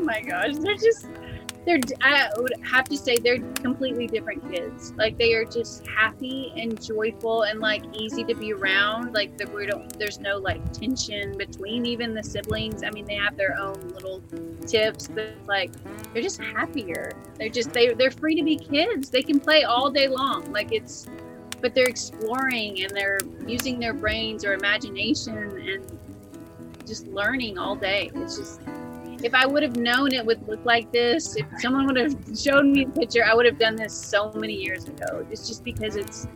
oh my gosh, they're just they're I would have to say they're completely different kids. Like they are just happy and joyful and like easy to be around. Like the, we don't there's no like tension between even the siblings. I mean they have their own little tips, but like they're just happier. They're just they they're free to be kids. They can play all day long. Like it's but they're exploring and they're using their brains or imagination and just learning all day. It's just if I would have known it would look like this, if someone would have shown me a picture, I would have done this so many years ago. It's just because it's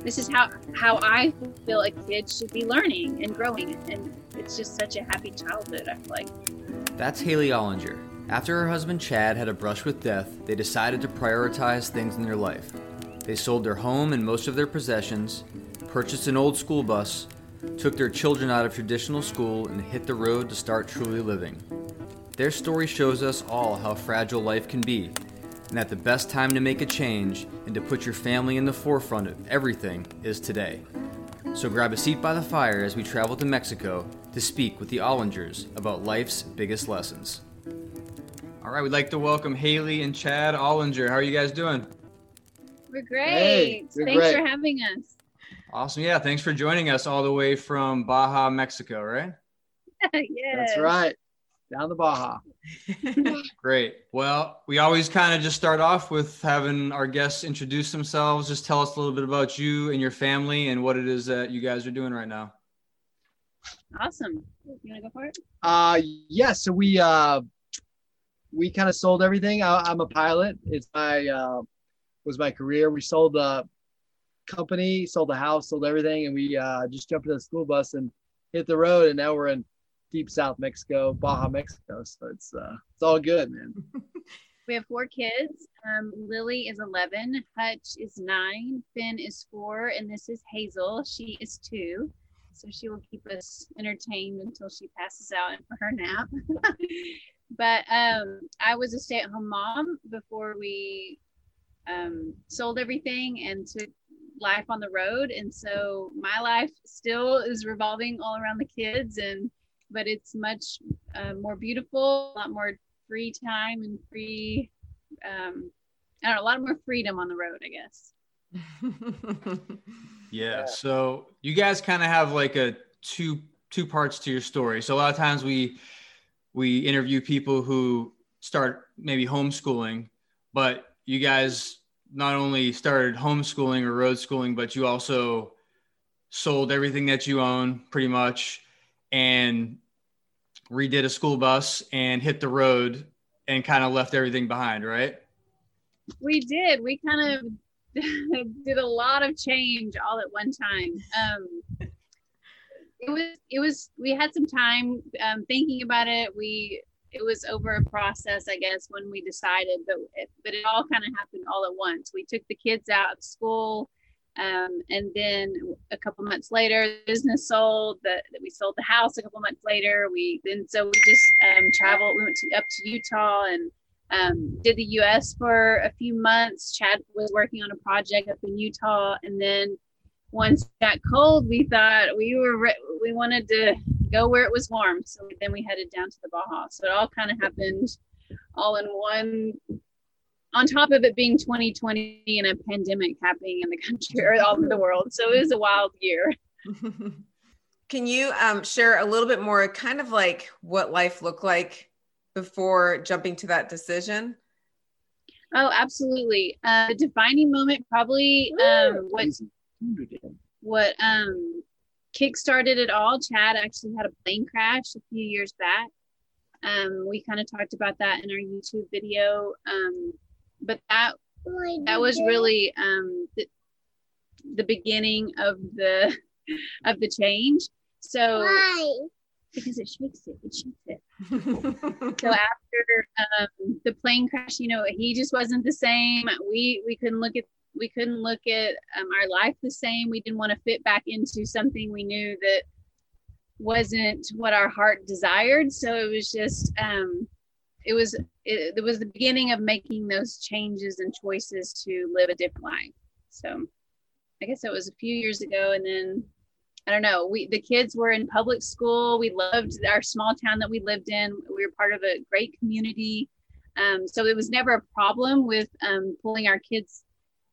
this is how how I feel a kid should be learning and growing, and it's just such a happy childhood. I feel like. That's Haley Ollinger. After her husband Chad had a brush with death, they decided to prioritize things in their life. They sold their home and most of their possessions, purchased an old school bus, took their children out of traditional school, and hit the road to start truly living. Their story shows us all how fragile life can be, and that the best time to make a change and to put your family in the forefront of everything is today. So grab a seat by the fire as we travel to Mexico to speak with the Ollingers about life's biggest lessons. All right, we'd like to welcome Haley and Chad Ollinger. How are you guys doing? We're great. Hey, we're Thanks great. for having us. Awesome. Yeah, thanks for joining us all the way from Baja, Mexico, right? yes. That's right. Down the Baja. Great. Well, we always kind of just start off with having our guests introduce themselves. Just tell us a little bit about you and your family and what it is that you guys are doing right now. Awesome. You want to go for it? Uh yeah, so we uh we kind of sold everything. I, I'm a pilot. It's my uh was my career. We sold the company, sold the house, sold everything, and we uh just jumped in the school bus and hit the road and now we're in deep South Mexico, Baja, Mexico. So it's uh it's all good, man. We have four kids. Um, Lily is 11, Hutch is nine, Finn is four, and this is Hazel. She is two. So she will keep us entertained until she passes out and for her nap. but um, I was a stay at home mom before we um, sold everything and took life on the road. And so my life still is revolving all around the kids, and but it's much uh, more beautiful, a lot more free time and free um I don't know, a lot more freedom on the road, I guess. Yeah. So you guys kind of have like a two two parts to your story. So a lot of times we we interview people who start maybe homeschooling, but you guys not only started homeschooling or road schooling, but you also sold everything that you own pretty much and redid a school bus and hit the road and kind of left everything behind, right? We did. We kind of did a lot of change all at one time. Um it was it was we had some time um, thinking about it. We it was over a process, I guess, when we decided, but it, but it all kind of happened all at once. We took the kids out of school, um, and then a couple months later, the business sold. That we sold the house a couple months later. We then so we just um, traveled. We went to, up to Utah and um, did the U.S. for a few months. Chad was working on a project up in Utah, and then once it got cold, we thought we were re- we wanted to go where it was warm. So then we headed down to the Baja. So it all kind of happened all in one. On top of it being 2020 and a pandemic happening in the country or all over the world, so it was a wild year. Can you um, share a little bit more, kind of like what life looked like before jumping to that decision? Oh, absolutely. Uh, the defining moment, probably um, what what um kickstarted it all. Chad actually had a plane crash a few years back. Um, we kind of talked about that in our YouTube video. Um, but that that was really um the, the beginning of the of the change. So because it shakes it, it shakes it. so after um, the plane crash, you know, he just wasn't the same. We we couldn't look at we couldn't look at um, our life the same. We didn't want to fit back into something we knew that wasn't what our heart desired. So it was just, um, it was, it, it was the beginning of making those changes and choices to live a different life. So I guess it was a few years ago. And then I don't know. We the kids were in public school. We loved our small town that we lived in. We were part of a great community. Um, so it was never a problem with um, pulling our kids.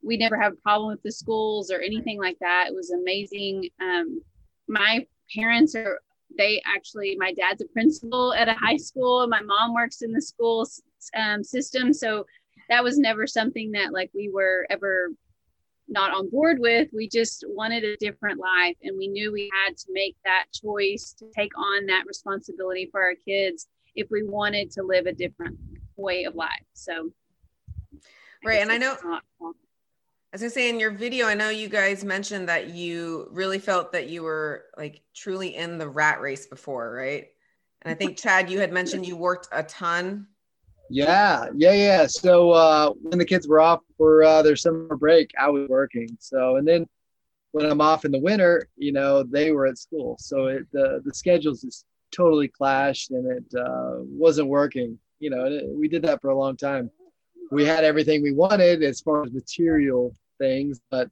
We never have a problem with the schools or anything like that. It was amazing. Um, my parents are they actually my dad's a principal at a high school. My mom works in the school um, system, so that was never something that like we were ever not on board with. We just wanted a different life, and we knew we had to make that choice to take on that responsibility for our kids if we wanted to live a different way of life. So, right, and I know. As I say in your video, I know you guys mentioned that you really felt that you were like truly in the rat race before, right? And I think Chad, you had mentioned you worked a ton yeah, yeah, yeah. So uh, when the kids were off for uh, their summer break, I was working. So and then when I'm off in the winter, you know, they were at school. So it, the the schedules just totally clashed, and it uh, wasn't working. You know, it, we did that for a long time. We had everything we wanted as far as material things, but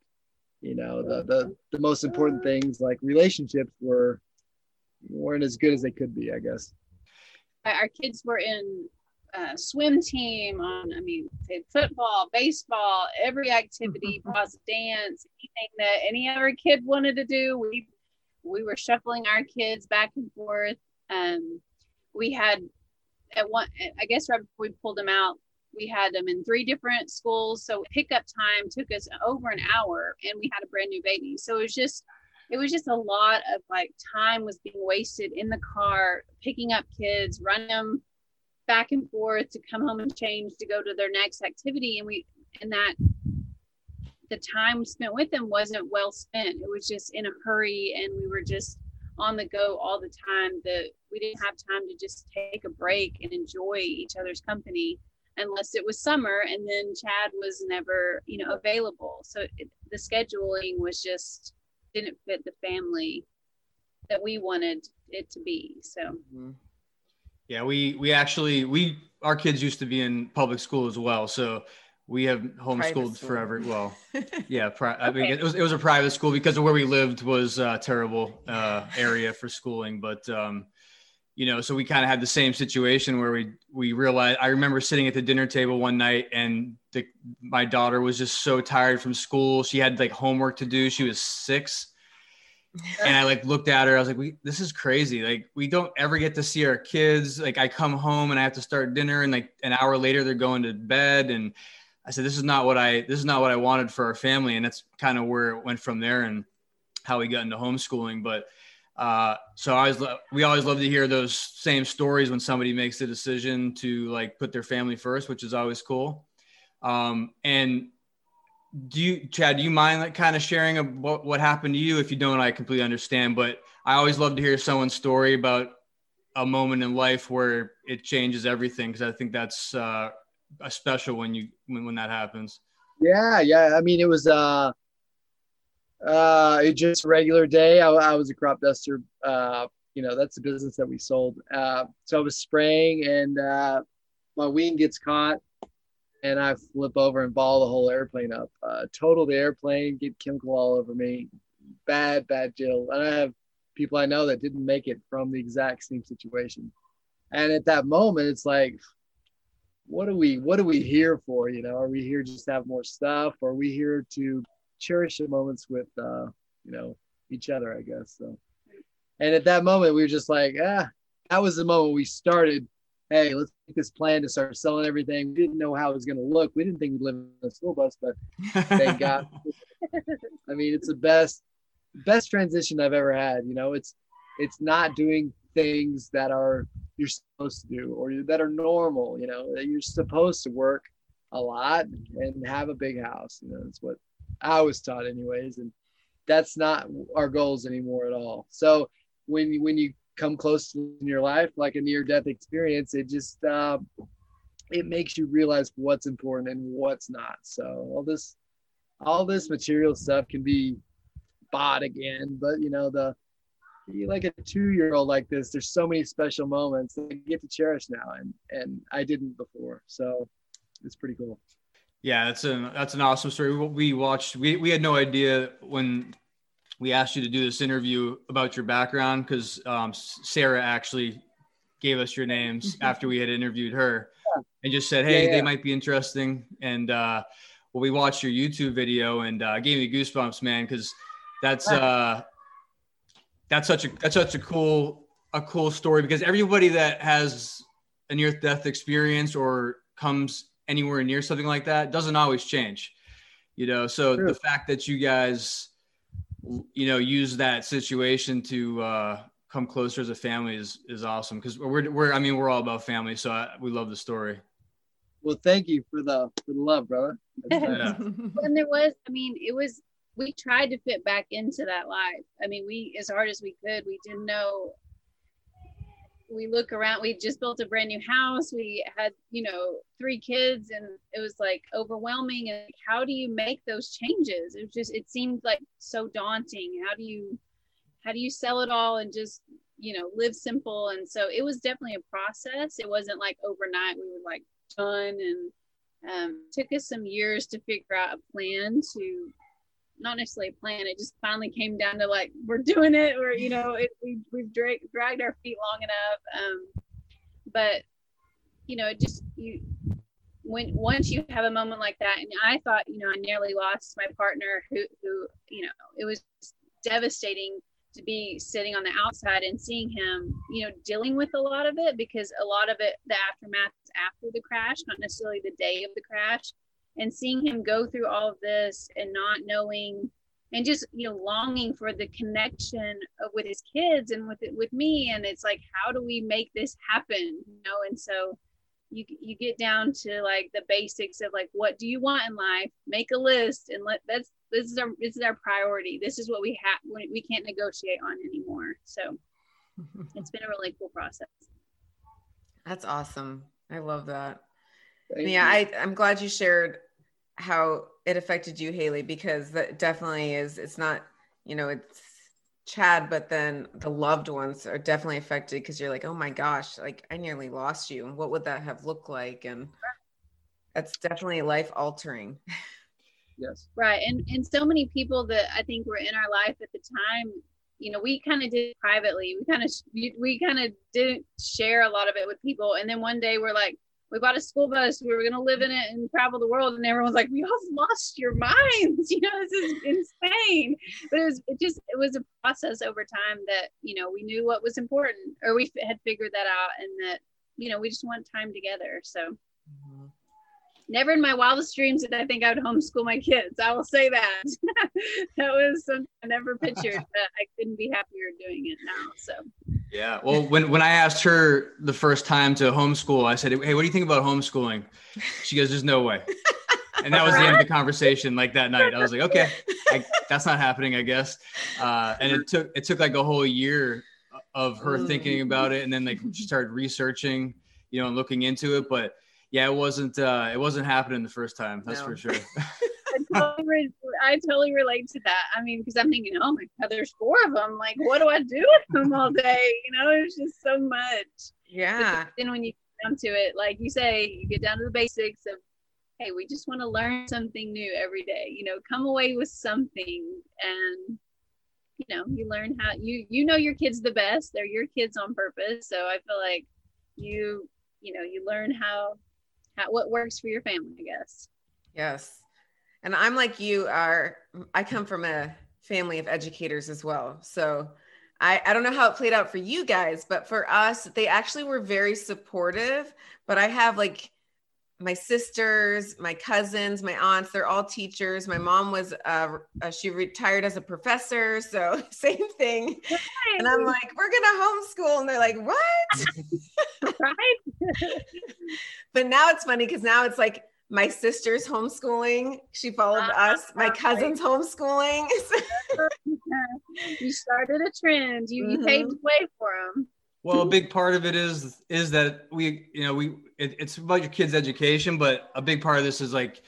you know, the the the most important things like relationships were weren't as good as they could be, I guess. Our kids were in uh, swim team, on I mean, football, baseball, every activity, plus dance, anything that any other kid wanted to do. We we were shuffling our kids back and forth. Um, we had at one, I guess right before we pulled them out, we had them in three different schools. So pickup time took us over an hour, and we had a brand new baby. So it was just it was just a lot of like time was being wasted in the car picking up kids running them back and forth to come home and change to go to their next activity and we and that the time spent with them wasn't well spent it was just in a hurry and we were just on the go all the time that we didn't have time to just take a break and enjoy each other's company unless it was summer and then chad was never you know available so it, the scheduling was just didn't fit the family that we wanted it to be so mm-hmm. Yeah, we we actually we our kids used to be in public school as well, so we have homeschooled forever. Well, yeah, pri- I mean it was it was a private school because of where we lived was a terrible uh, area for schooling, but um, you know, so we kind of had the same situation where we we realized. I remember sitting at the dinner table one night, and the, my daughter was just so tired from school. She had like homework to do. She was six and I like looked at her. I was like, "We this is crazy. Like we don't ever get to see our kids. Like I come home and I have to start dinner, and like an hour later they're going to bed." And I said, "This is not what I this is not what I wanted for our family." And that's kind of where it went from there, and how we got into homeschooling. But uh, so I always we always love to hear those same stories when somebody makes the decision to like put their family first, which is always cool. Um, and do you chad do you mind like kind of sharing what, what happened to you? If you don't i completely understand but i always love to hear someone's story about a moment in life where it changes everything because i think that's uh a special when you when, when that happens. Yeah yeah. I mean it was uh uh it just regular day I, I was a crop duster uh you know that's the business that we sold uh so i was spraying and uh my wing gets caught and I flip over and ball the whole airplane up. Uh, total the airplane, get chemical all over me. Bad, bad deal. And I have people I know that didn't make it from the exact same situation. And at that moment, it's like, what are we what are we here for? You know, are we here just to have more stuff? Are we here to cherish the moments with uh, you know, each other, I guess. So and at that moment we were just like, ah, that was the moment we started hey, let's make this plan to start selling everything. We didn't know how it was going to look. We didn't think we'd live in a school bus, but thank God. I mean, it's the best, best transition I've ever had. You know, it's, it's not doing things that are you're supposed to do or that are normal. You know, that you're supposed to work a lot and have a big house. You know, that's what I was taught, anyways, and that's not our goals anymore at all. So when when you come close in your life, like a near death experience, it just uh, it makes you realize what's important and what's not. So all this all this material stuff can be bought again, but you know the like a two year old like this, there's so many special moments that I get to cherish now, and and I didn't before. So it's pretty cool. Yeah, that's an that's an awesome story. We watched. We we had no idea when we asked you to do this interview about your background because um, Sarah actually gave us your names after we had interviewed her and just said, "Hey, yeah, yeah. they might be interesting." And uh, well, we watched your YouTube video and uh, gave me goosebumps, man, because that's uh, that's such a that's such a cool a cool story because everybody that has a near death experience or comes anywhere near something like that doesn't always change, you know. So True. the fact that you guys, you know, use that situation to uh, come closer as a family is is awesome because we're we're I mean we're all about family, so I, we love the story. Well, thank you for the for the love, brother. Yeah. and there was, I mean, it was. We tried to fit back into that life. I mean, we as hard as we could. We didn't know. We look around. We just built a brand new house. We had, you know, three kids, and it was like overwhelming. And how do you make those changes? It was just. It seemed like so daunting. How do you how do you sell it all and just you know live simple and so it was definitely a process it wasn't like overnight we were like done and um, took us some years to figure out a plan to not necessarily a plan it just finally came down to like we're doing it or you know it, we, we've dra- dragged our feet long enough um, but you know just you when once you have a moment like that and i thought you know i nearly lost my partner who who you know it was devastating to be sitting on the outside and seeing him, you know, dealing with a lot of it because a lot of it, the aftermath is after the crash, not necessarily the day of the crash. And seeing him go through all of this and not knowing and just, you know, longing for the connection of, with his kids and with with me. And it's like, how do we make this happen? You know, and so you you get down to like the basics of like what do you want in life? Make a list and let that's this is our this is our priority. This is what we have we can't negotiate on anymore. So it's been a really cool process. That's awesome. I love that. Yeah I, i'm glad you shared how it affected you haley because that definitely is it's not you know it's Chad, but then the loved ones are definitely affected because you're like, oh my gosh, like I nearly lost you. And What would that have looked like? And that's definitely life altering. Yes. Right. And and so many people that I think were in our life at the time, you know, we kind of did privately. We kind of we, we kind of didn't share a lot of it with people. And then one day we're like, we bought a school bus. We were going to live in it and travel the world. And everyone's like, we all lost your minds. You know, this is insane. But it was, it just, it was a process over time that, you know, we knew what was important or we had figured that out and that, you know, we just want time together. So. Never in my wildest dreams did I think I would homeschool my kids. I will say that. that was something I never pictured, but I couldn't be happier doing it now. So yeah. Well, when, when I asked her the first time to homeschool, I said, Hey, what do you think about homeschooling? She goes, There's no way. And that was the end of the conversation. Like that night, I was like, okay, I, that's not happening, I guess. Uh, and it took, it took like a whole year of her thinking about it. And then like she started researching, you know, and looking into it. But yeah, it wasn't, uh, it wasn't happening the first time. That's no. for sure. I totally relate to that. I mean, because I'm thinking, oh my God, there's four of them. Like, what do I do with them all day? You know, it's just so much. Yeah. But then when you come to it, like you say, you get down to the basics of, hey, we just want to learn something new every day. You know, come away with something, and you know, you learn how you you know your kids the best. They're your kids on purpose. So I feel like you you know you learn how how what works for your family. I guess. Yes and i'm like you are i come from a family of educators as well so I, I don't know how it played out for you guys but for us they actually were very supportive but i have like my sisters my cousins my aunts they're all teachers my mom was uh, uh she retired as a professor so same thing and i'm like we're gonna homeschool and they're like what right but now it's funny because now it's like my sister's homeschooling. She followed uh, us. My cousin's homeschooling. you started a trend. You, mm-hmm. you paved the way for them. Well, a big part of it is is that we, you know, we it, it's about your kids' education, but a big part of this is like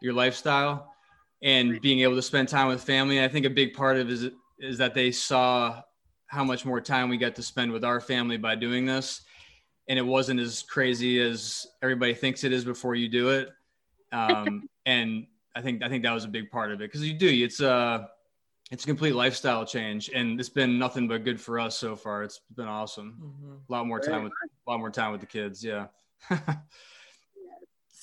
your lifestyle and being able to spend time with family. And I think a big part of it is is that they saw how much more time we got to spend with our family by doing this and it wasn't as crazy as everybody thinks it is before you do it. Um, and I think I think that was a big part of it because you do it's uh it's a complete lifestyle change, and it's been nothing but good for us so far. It's been awesome. Mhm. A lot more time with a lot more time with the kids. Yeah.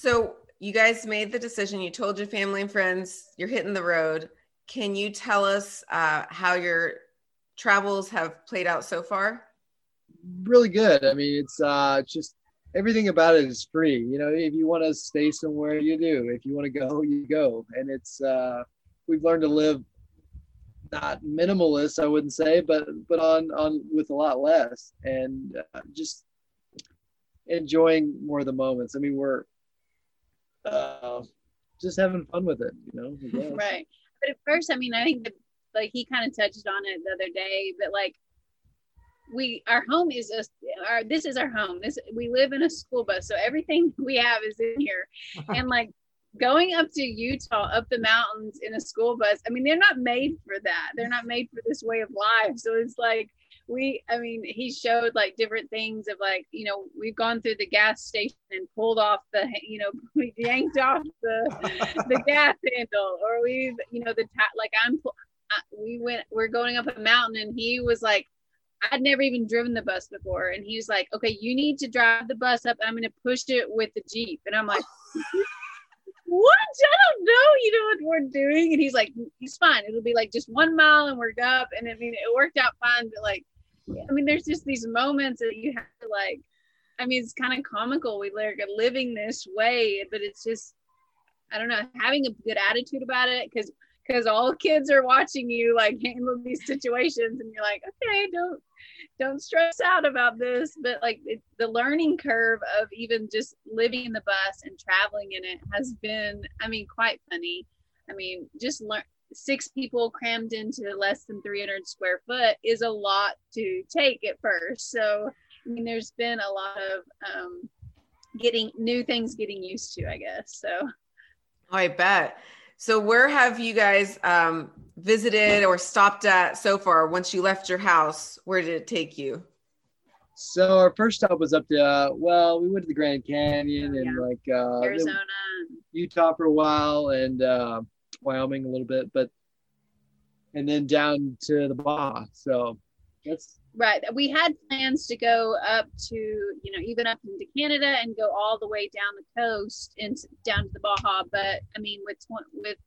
So you guys made the decision. You told your family and friends you're hitting the road. Can you tell us uh, how your travels have played out so far? really good. I mean, it's uh, just everything about it is free. You know, if you want to stay somewhere, you do. If you want to go, you go. And it's uh, we've learned to live not minimalist, I wouldn't say, but but on on with a lot less, and uh, just enjoying more of the moments. I mean, we're uh, just having fun with it. You know, right but at first i mean i think that like he kind of touched on it the other day but like we our home is a our this is our home this we live in a school bus so everything we have is in here and like going up to utah up the mountains in a school bus i mean they're not made for that. They're not made for this way of life. So it's like we i mean he showed like different things of like you know we've gone through the gas station and pulled off the you know we yanked off the the gas handle or we've you know the ta- like i'm I- we went we're going up a mountain and he was like i'd never even driven the bus before. And he was like okay you need to drive the bus up. I'm going to push it with the jeep. And i'm like what i don't know you know what we're doing and he's like he's fine it'll be like just one mile and we're up and i mean it worked out fine but like I mean, there's just these moments that you have to like. I mean, it's kind of comical. We like living this way, but it's just, I don't know, having a good attitude about it because because all kids are watching you like handle these situations, and you're like, okay, don't don't stress out about this. But like it, the learning curve of even just living in the bus and traveling in it has been, I mean, quite funny. I mean, just learn six people crammed into less than 300 square foot is a lot to take at first. So, I mean, there's been a lot of um, getting new things getting used to, I guess. So, Oh, I bet. So, where have you guys um, visited or stopped at so far? Once you left your house, where did it take you? So our first stop was up to uh, well, we went to the Grand Canyon and Yeah. like uh, Arizona. Utah for a while and uh, Wyoming a little bit, but and then down to the Baja. So that's Right. We had plans to go up to, you know, even up into Canada and go all the way down the coast and down to the Baja. But I mean, with with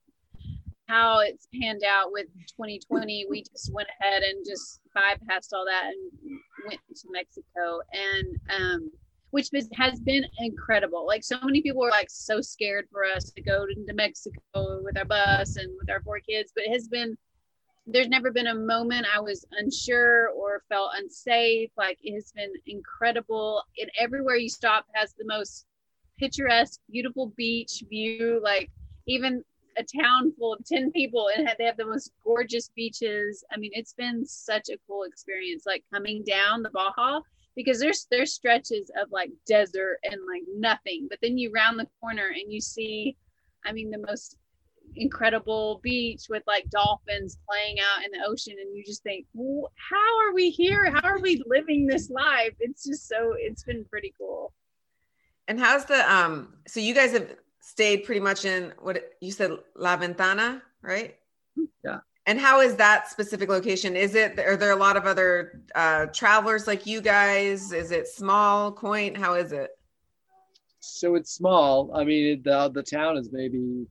how it's panned out with 2020, we just went ahead and just bypassed all that and went to Mexico. And um, which has been incredible. Like so many people were like so scared for us to go into Mexico with our bus and with our four kids, but it has been there's never been a moment I was unsure or felt unsafe. Like it has been incredible. And everywhere you stop has the most picturesque, beautiful beach view. Like even a town full of 10 people and they have the most gorgeous beaches. I mean, it's been such a cool experience, like coming down the Baja because there's there's stretches of like desert and like nothing. But then you round the corner and you see, I mean, the most incredible beach with like dolphins playing out in the ocean and you just think "Wh- how are we here how are we living this life it's just so it's been pretty cool And how's the um? So you guys have stayed pretty much in what you said, La Ventana, right? Yeah. And how is that specific location? Is it are there a lot of other uh, travelers like you guys? Is it small, quaint? How is it? so it's small. I mean, the the town is maybe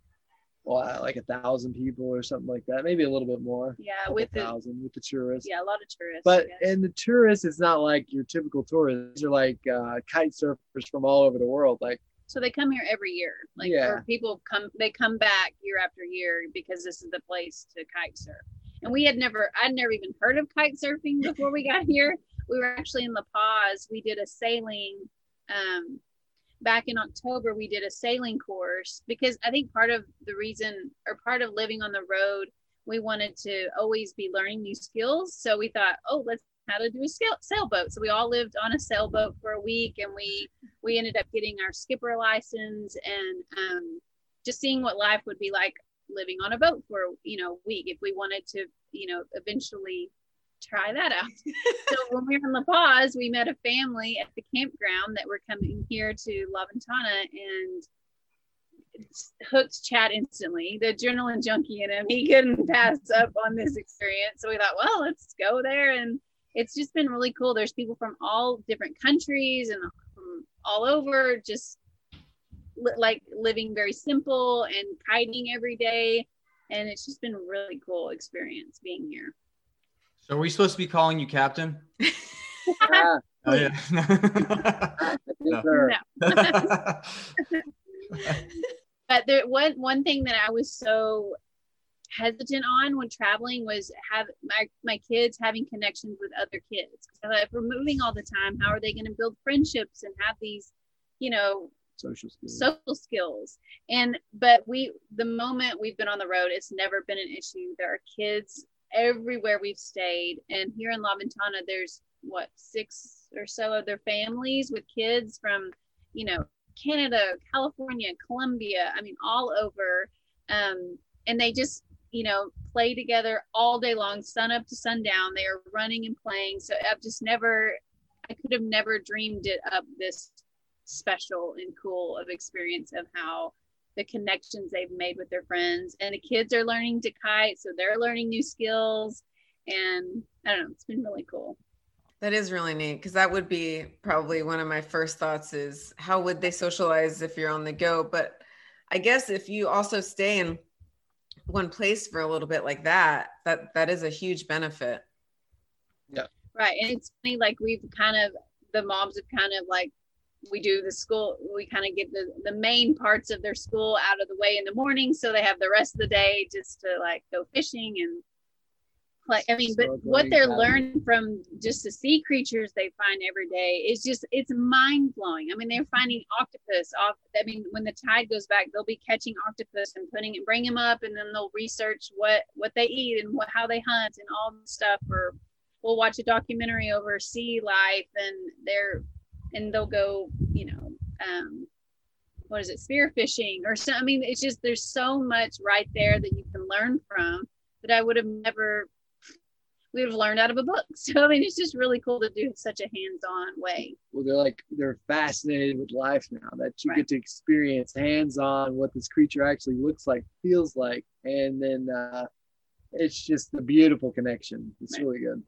well, like a thousand people or something like that, maybe a little bit more. yeah with the thousand with the tourists. yeah a lot of tourists But yeah. and the tourists, it's not like your typical tourists. These are like uh, kite surfers from all over the world. Like so they come here every year like Yeah. people come they come back year after year because this is the place to kite surf and we had never i'd never even heard of kite surfing before we got here we were actually in la paz we did a sailing um back in october we did a sailing course because i think part of the reason or part of living on the road we wanted to always be learning new skills. So we thought oh let's how to do a sail- sailboat. So we all lived on a sailboat for a week and we we ended up getting our skipper license and um, just seeing what life would be like living on a boat for you know a week if we wanted to you know eventually try that out so when we were in la paz we met a family at the campground that were coming here to la ventana and hooked Chad instantly. The adrenaline junkie in him, he couldn't pass up on this experience. So we thought, well, let's go there. And it's just been really cool. There's people from all different countries and from all over, just li- like living very simple and kiting every day. And it's just been a really cool experience being here. So are we supposed to be calling you captain? Oh yeah. yes, sir. No. but there one one thing that I was so hesitant on when traveling was have my my kids having connections with other kids. So if we're moving all the time, how are they going to build friendships and have these, you know, Social skills. social skills? And but we the moment we've been on the road, it's never been an issue. There are kids everywhere we've stayed, and here in La Ventana, there's what six or so other families with kids from, you know, Canada, California, Colombia, I mean, all over. Um, and they just, you know, play together all day long, sun up to sundown. They are running and playing. So I've just never, I could have never dreamed it up this special and cool of experience of how the connections they've made with their friends. And the kids are learning to kite. So they're learning new skills. And I don't know, it's been really cool. That is really neat because that would be probably one of my first thoughts is how would they socialize if you're on the go? But I guess if you also stay in one place for a little bit like that, that that is a huge benefit. Yeah. Right. And it's funny, like we've kind of the moms have kind of like we do the school we kind of get the the main parts of their school out of the way in the morning so they have the rest of the day just to like go fishing and play i mean but what they're learning from just the sea creatures they find every day is just it's mind blowing i mean they're mm-hmm. finding octopus off i mean when the tide goes back they'll be catching octopus and putting it bring them up and then they'll research what what they eat and what how they hunt and all the stuff or we'll watch a documentary over sea life and they're and they'll go you know um what is it spear fishing or so i mean it's just there's so much right there that you can learn from that i would have never we would have learned out of a book so i mean it's just really cool to do it such a hands-on way well, they're like they're fascinated with life now that you Right. get to experience hands-on what this creature actually looks like, feels like, and then uh, it's just a beautiful connection. It's Right. really good.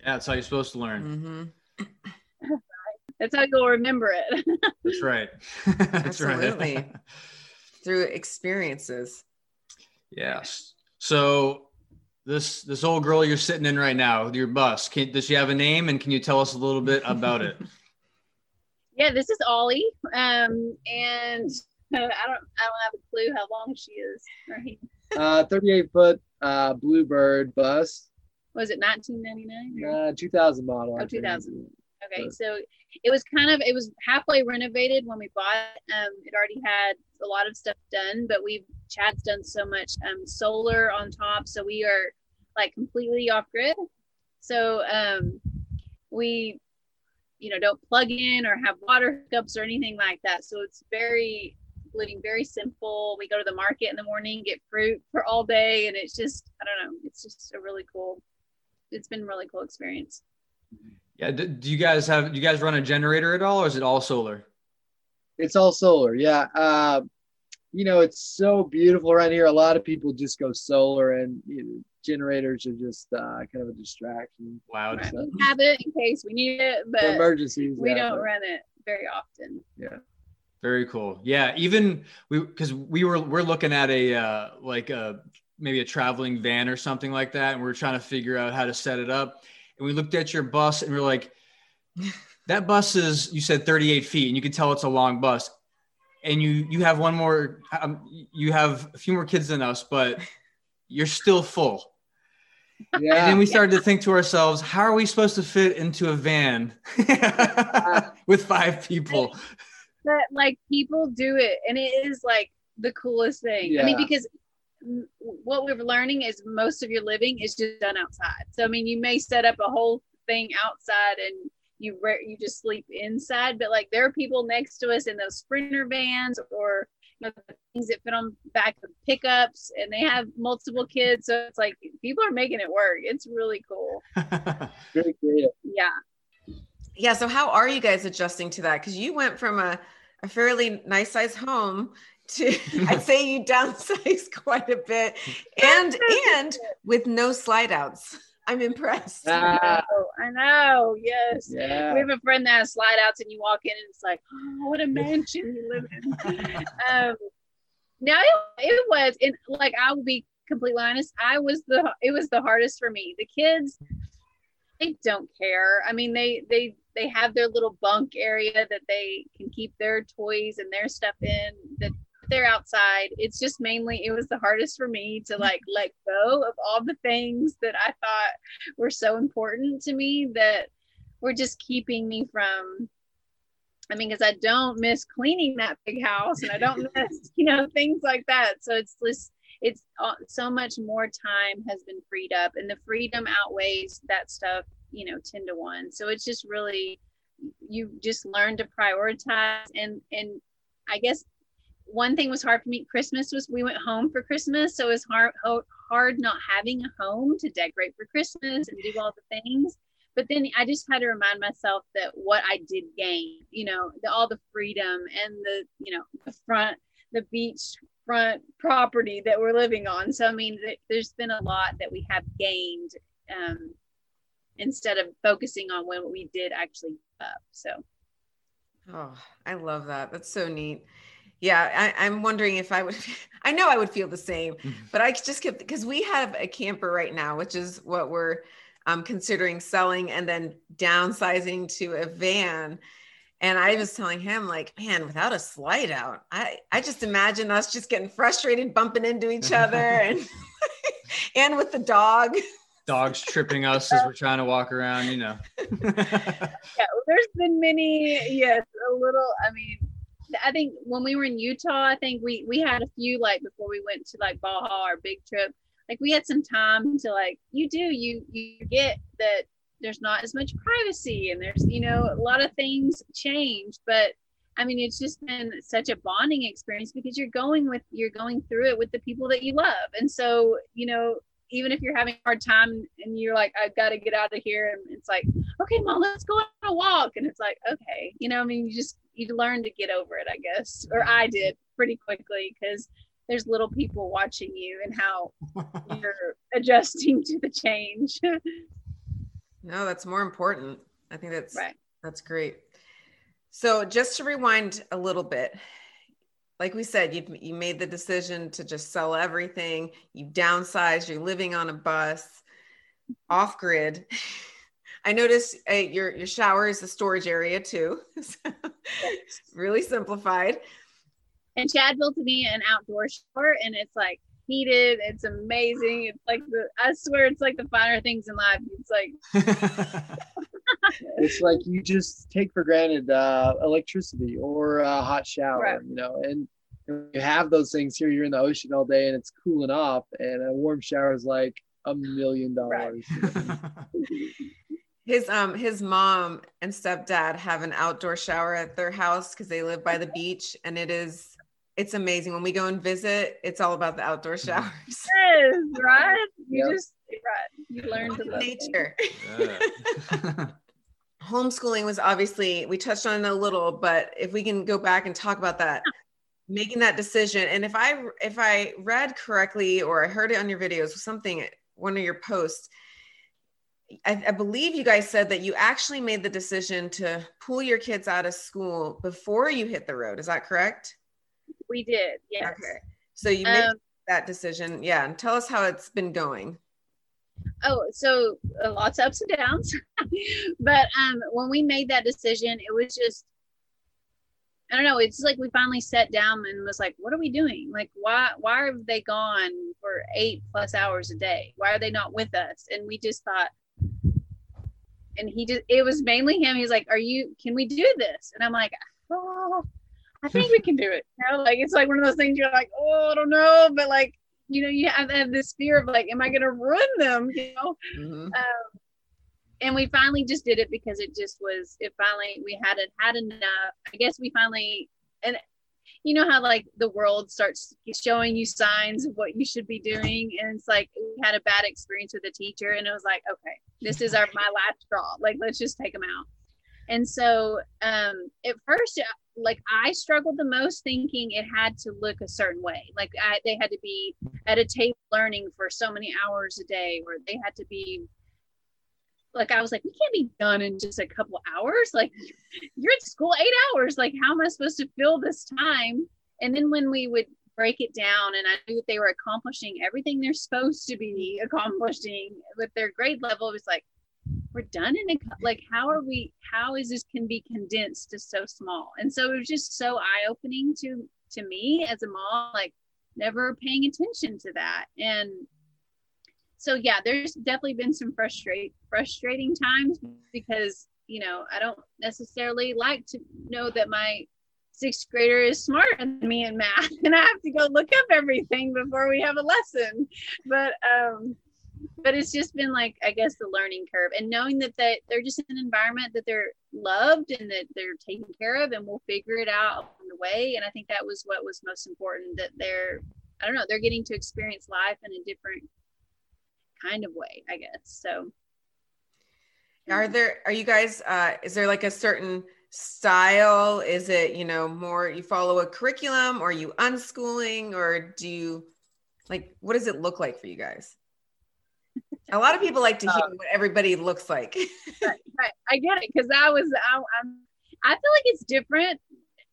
yeah, that's how you're supposed to learn. hmm that's how you'll remember it That's right. that's Absolutely. right. Through experiences. yes. So this this old girl you're sitting in right now, your bus, can, does she have a name, and can you tell us a little bit about it? yeah this is ollie um and i don't i don't have a clue how long she is or he Uh, 38 foot uh, Bluebird bus, was it 1999 uh, 2000 model. Oh, 2000. Okay, so it was kind of it was halfway renovated when we bought it. Um, it already had a lot of stuff done, but we've Chad's done so much um, solar on top, so we are like completely off grid. So um, we, you know, don't plug in or have water hookups or anything like that. So it's very living very simple. We go to the market in the morning, get fruit for all day, and it's just I don't know, it's just a really cool. It's been a really cool experience. Yeah. Do, do you guys have? Do you guys run a generator at all, or is it all solar? It's all solar. Yeah. Uh, you know, it's so beautiful around here. A lot of people just go solar, and you know, generators are just uh, kind of a distraction Wow. Right. So- We have it in case we need it, for but emergencies. we yeah, don't but- run it very often. Yeah. Very cool. Yeah, even we because we were we're looking at a uh, like a maybe a traveling van or something like that, and we are trying to figure out how to set it up. And we looked at your bus, and we are like, that bus is you said 38 feet, and you can tell it's a long bus. And you you have one more, um, you have a few more kids than us, but you're still full. And Yeah. then we started to think to ourselves, how are we supposed to fit into a van with five people? But like people do it, and it is like the coolest thing. Yeah. I mean, because m- what we're learning is most of your living is just done outside. So I mean, you may set up a whole thing outside and you re- you just sleep inside, but like there are people next to us in those sprinter vans or you know, the things that fit on back of pickups, and they have multiple kids. So it's like people are making it work. It's really cool. Very creative. Yeah. Yeah. So how are you guys adjusting to that? Because you went from a, a fairly nice size home to I'd say you downsized quite a bit and and with no slide outs. I'm impressed. Ah, I know. Yes. yeah. We have a friend that has slide outs, and you walk in, and it's like, oh, what a mansion you live in. um, now it, it was, and like I will be completely honest, I was the it was the hardest for me. The kids, they don't care. I mean, they they they have their little bunk area that they can keep their toys and their stuff in. That they're outside. It's just mainly it was the hardest for me to like let go of all the things that I thought were so important to me that were just keeping me from I mean, because I don't miss cleaning that big house and I don't miss, you know, things like that. So it's just, it's uh, so much more time has been freed up and the freedom outweighs that stuff, you know, 10 to 1. So it's just really, you just learn to prioritize. And, and I guess one thing was hard for me. Christmas was, we went home for Christmas. So it was hard, hard not having a home to decorate for Christmas and do all the things but then I just had to remind myself that what I did gain, you know, the, all the freedom and the, you know, the front, the beach front property that we're living on. So, I mean, th- there's been a lot that we have gained um, instead of focusing on when we did actually up. So, oh, I love that. That's so neat. Yeah, I, am wondering if I would. I know I would feel the same, but I just kept because we have a camper right now, which is what we're um, considering selling and then downsizing to a van. And I was telling him, like, man, without a slide out, I, I just imagine us just getting frustrated, bumping into each other and and with the dog. Dogs tripping us as we're trying to walk around, you know. yeah, there's been many, yes, a little, I mean, I think when we were in Utah, I think we we had a few like before we went to like Baja or big trip like we had some time to like you do you you get that there's not as much privacy and there's you know a lot of things change but i mean it's just been such a bonding experience because you're going with you're going through it with the people that you love. And so you know even if you're having a hard time and you're like i've got to get out of here and it's like okay mom let's go on a walk and it's like okay you know i mean you just you learn to get over it i guess or i did pretty quickly because there's little people watching you and how you're adjusting to the change. no, that's more important. I think that's right. That's great. So just to rewind a little bit, like we said, you you made the decision to just sell everything. You downsized. You're living on a bus, off grid. I noticed uh, your your shower is a storage area too. really simplified and Chad built me an outdoor shower, and it's like heated. It's amazing. It's like the I swear it's like the finer things in life. It's like it's like you just take for granted uh, electricity or a hot shower, right. you know, and you have those things here. You're in the ocean all day and it's cooling off, and a warm shower is like a million dollars. His um his mom and stepdad have an outdoor shower at their house because they live by the beach and it is it's amazing when we go and visit it's all about the outdoor mm-hmm. showers yes right you yep. just right you learn to love nature yeah. homeschooling was obviously we touched on it a little but if we can go back and talk about that making that decision and if i if i read correctly or i heard it on your videos something one of your posts I, I, believe you guys said that you actually made the decision to pull your kids out of school before you hit the road. Is that correct? We did, yes. Okay. So you made um, that decision. Yeah. And tell us how it's been going. Oh, so uh, lots of ups and downs. but um, when we made that decision, it was just, I don't know. It's like we finally sat down and was like, what are we doing? Like, why, why are they gone for eight plus hours a day? Why are they not with us? And we just thought, and he just, it was mainly him. He's like, are you, can we do this? And I'm like, oh, I think we can do it. You know, like it's like one of those things you're like, oh, I don't know, but like you know, you have, have this fear of like, am I going to ruin them? You know. Mm-hmm. Um, and we finally just did it because it just was. It finally we had it had enough. I guess we finally and you know how like the world starts showing you signs of what you should be doing? And it's like we had a bad experience with a teacher and it was like okay this is our my last straw. Like let's just take them out. And so um, at first like I struggled the most thinking it had to look a certain way. Like I, they had to be at a table learning for so many hours a day, or they had to be like I was like, we can't be done in just a couple hours. Like you're at school eight hours. Like how am I supposed to fill this time? And then when we would break it down and I knew that they were accomplishing everything they're supposed to be accomplishing with their grade level, it was like, we're done in a like how are we how is this can be condensed to so small and so it was just so eye-opening to to me as a mom like never paying attention to that and so yeah there's definitely been some frustrate frustrating times because you know i don't necessarily like to know that my sixth grader is smarter than me in math and i have to go look up everything before we have a lesson. But um but it's just been like i guess the learning curve and knowing that they, they're just in an environment that they're loved and that they're taken care of and we'll figure it out along the way and i think that was what was most important that they're i don't know they're getting to experience life in a different kind of way i guess so are there are you guys uh is there like a certain style is it you know more you follow a curriculum or you unschooling or do you like what does it look like for you guys a lot of people like to hear um, what everybody looks like. right, right. I get it because I was I, I'm I feel like it's different.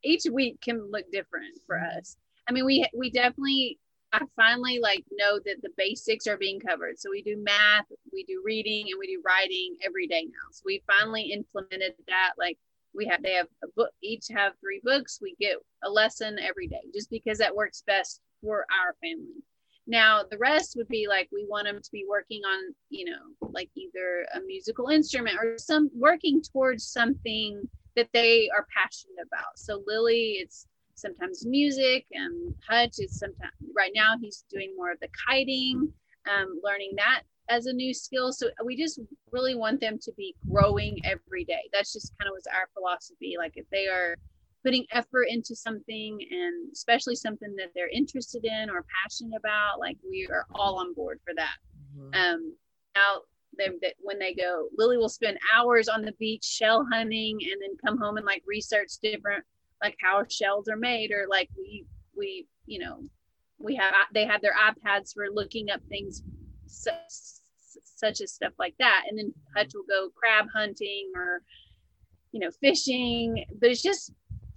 Each week can look different for mm-hmm. us. I mean, we we definitely I finally like know that the basics are being covered. So we do math, we do reading, and we do writing every day now. So we finally implemented that. Like we have, they have a book, each have three books. We get a lesson every day, just because that works best for our family. Now, the rest would be like we want them to be working on, you know, like either a musical instrument or some working towards something that they are passionate about. So, Lily, it's sometimes music, and Hutch is sometimes right now he's doing more of the kiting, um, learning that as a new skill. So, we just really want them to be growing every day. That's just kind of was our philosophy. Like, if they are putting effort into something and especially something that they're interested in or passionate about like we are all on board for that mm-hmm. um now they, they, when they go lily will spend hours on the beach shell hunting and then come home and like research different like how shells are made or like we we you know we have they have their ipads for looking up things such, such as stuff like that and then hutch will go crab hunting or you know fishing but it's just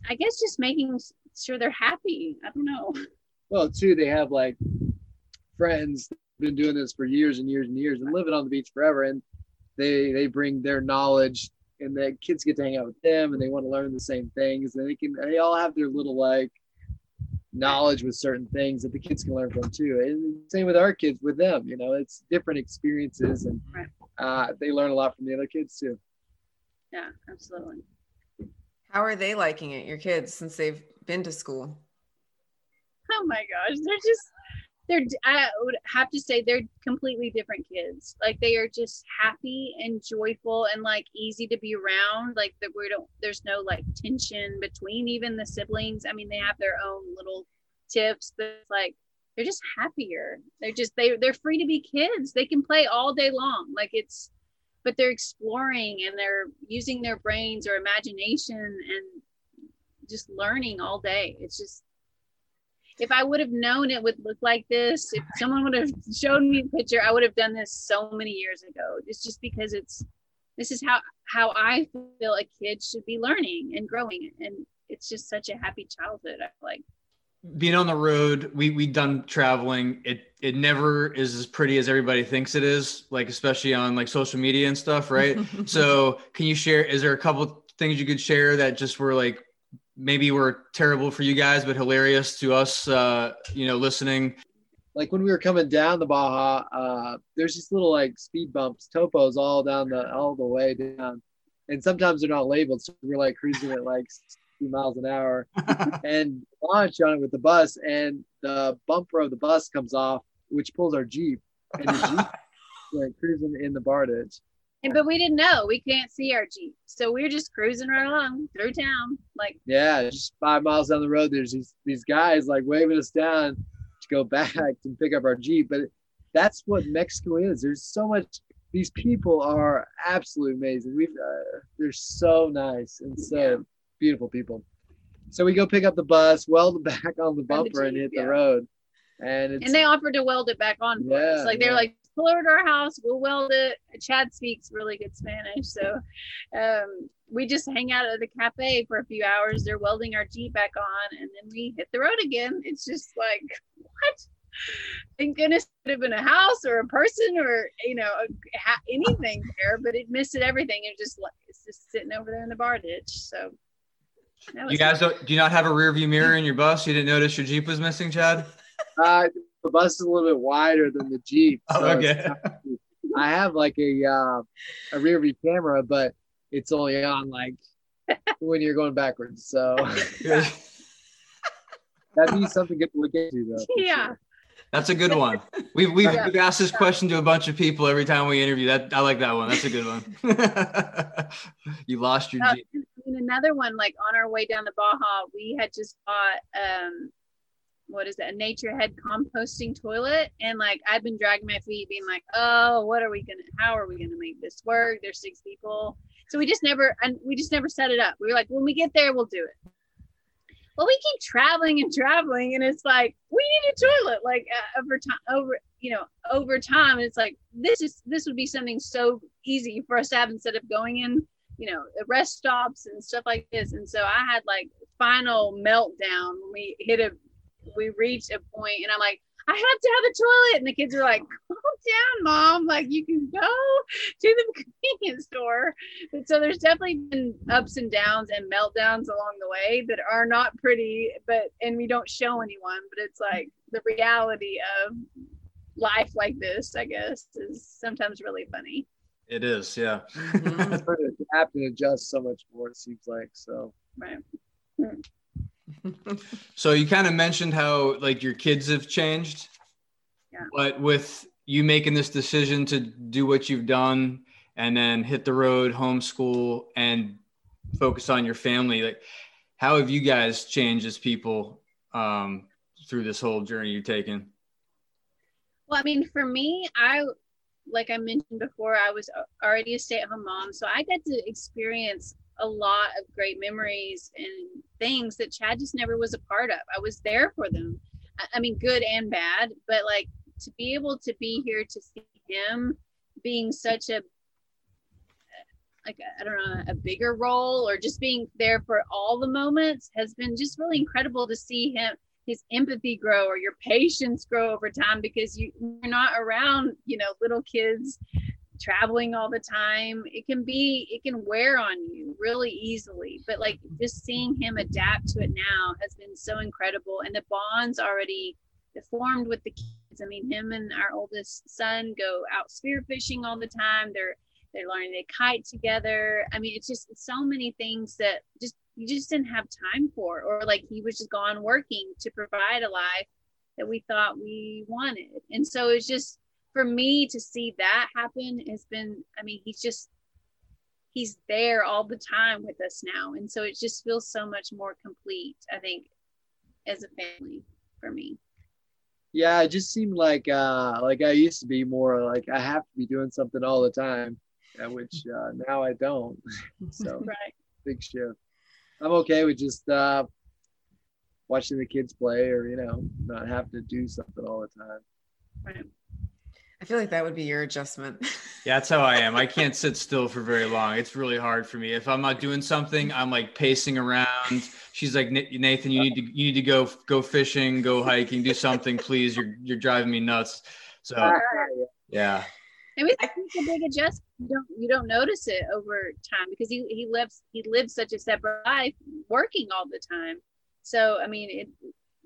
I guess just making sure they're happy. I don't know. Well, too, they have like friends been doing this for years and years and years and living on the beach forever, and they they bring their knowledge, and the kids get to hang out with them, and they want to learn the same things, and they can they all have their little like knowledge with certain things that the kids can learn from too. And same with our kids with them, you know, it's different experiences, and uh, they learn a lot from the other kids too. Yeah, absolutely. How are they liking it, your kids, since they've been to school? Oh my gosh, they're just they're I would have to say they're completely different kids. Like they are just happy and joyful and like easy to be around. Like that we don't there's no like tension between even the siblings. I mean, they have their own little tips, but like they're just happier. They're just they they're free to be kids. They can play all day long. Like it's but they're exploring and they're using their brains or imagination and just learning all day. It's just if I would have known it would look like this, if someone would have showed me a picture, I would have done this so many years ago. It's just because it's this is how how I feel a kid should be learning and growing, and it's just such a happy childhood. I like being on the road we we done traveling it it never is as pretty as everybody thinks it is like especially on like social media and stuff right so can you share is there a couple things you could share that just were like maybe were terrible for you guys but hilarious to us uh you know listening. Like when we were coming down the baja uh there's just little like speed bumps topes all down the all the way down. And sometimes they're not labeled so we're like cruising at like 60 miles an hour. And launch on it with the bus and the bumper of the bus comes off which pulls our jeep. And the jeep like cruising in the bar ditch and but we didn't know we can't see our jeep so we are just cruising right along through town like yeah just five miles down the road there's these these guys like waving us down to go back and pick up our jeep but that's what mexico is there's so much these people are absolutely amazing. we uh, they're so nice and so beautiful people. so we go pick up the bus, weld it back on the the bumper, and hit yeah. the road. And it's and they offered to weld it back on for us. Yeah, Like they're yeah. like, pull over to our house, we'll weld it. Chad speaks really good Spanish, so um, we just hang out at the cafe for a few hours. They're welding our Jeep back on, and then we hit the road again. It's just like, what? Thank goodness it have been a house or a person or you know a, ha- anything there, but it missed it everything. It just like it's just sitting over there in the bar ditch. So You guys don't, do you not have a rear view mirror in your bus? You didn't notice your Jeep was missing, Chad? Uh, the bus is a little bit wider than the Jeep. Oh, so it's okay. I have like a uh, a rear view camera, but it's only on like when you're going backwards. So that'd be something good to look into, though. yeah. sure. That's a good one. We've, we've, Yeah. we've asked this question to a bunch of people every time we interview. That I like that one. That's a good one. you lost your Uh, Jeep. and another one, like on our way down the Baja, we had just bought um what is it, a nature head composting toilet. And like I've been dragging my feet, being like, Oh, what are we gonna how are we gonna make this work? There's six people. So we just never and we just never set it up. We were like, when we get there, we'll do it. Well, we keep traveling and traveling, and it's like we need a toilet. Like uh, over time, over you know, over time, it's like this is this would be something so easy for us to have instead of going in you know, rest stops and stuff like this. And so I had like final meltdown when we hit a, we reached a point and I'm like, I have to have a toilet. And the kids are like, calm down, mom. Like you can go to the convenience store. And so there's definitely been ups and downs and meltdowns along the way that are not pretty, but, and we don't show anyone, but it's like the reality of life like this, I guess, is sometimes really funny. It is, yeah. It's hard to adjust so much more. It seems like so. Right. So you kind of mentioned how like your kids have changed. Yeah. But with you making this decision to do what you've done and then hit the road, homeschool and focus on your family, like how have you guys changed as people um, through this whole journey you've taken? Well, I mean, for me, I like I mentioned before, I was already a stay-at-home mom, so I got to experience a lot of great memories and things that Chad just never was a part of. I was there for them. I- mean, good and bad, but like to be able to be here to see him being such a like I don't know a bigger role or just being there for all the moments has been just really incredible to see him his empathy grow or your patience grow over time because you, you're not around you know little kids traveling all the time it can be it can wear on you really easily but like mm-hmm. just seeing him adapt to it now has been so incredible and the bonds already formed with the kids. I mean him and our oldest son go out spearfishing all the time they're they're learning to kite together. I mean it's just so many things that just you just didn't have time for or like he was just gone working to provide a life that we thought we wanted. And so it's just for me to see that happen has been i mean he's just he's there all the time with us now and so it just feels so much more complete i think as a family for me Yeah, it just seemed like uh like I used to be more like I have to be doing something all the time, uh, which uh, now I don't. so right big shift. I'm okay with just uh watching the kids play or you know not having to do something all the time. right I feel like that would be your adjustment. Yeah, that's how I am. I can't sit still for very long. It's really hard for me. If I'm not doing something, I'm like pacing around. She's like, Nathan, you need to you need to go go fishing, go hiking, do something, please. You're you're driving me nuts. So yeah, I mean, it's a big adjustment. You don't you don't notice it over time because he he lives he lives such a separate life, working all the time. So I mean, it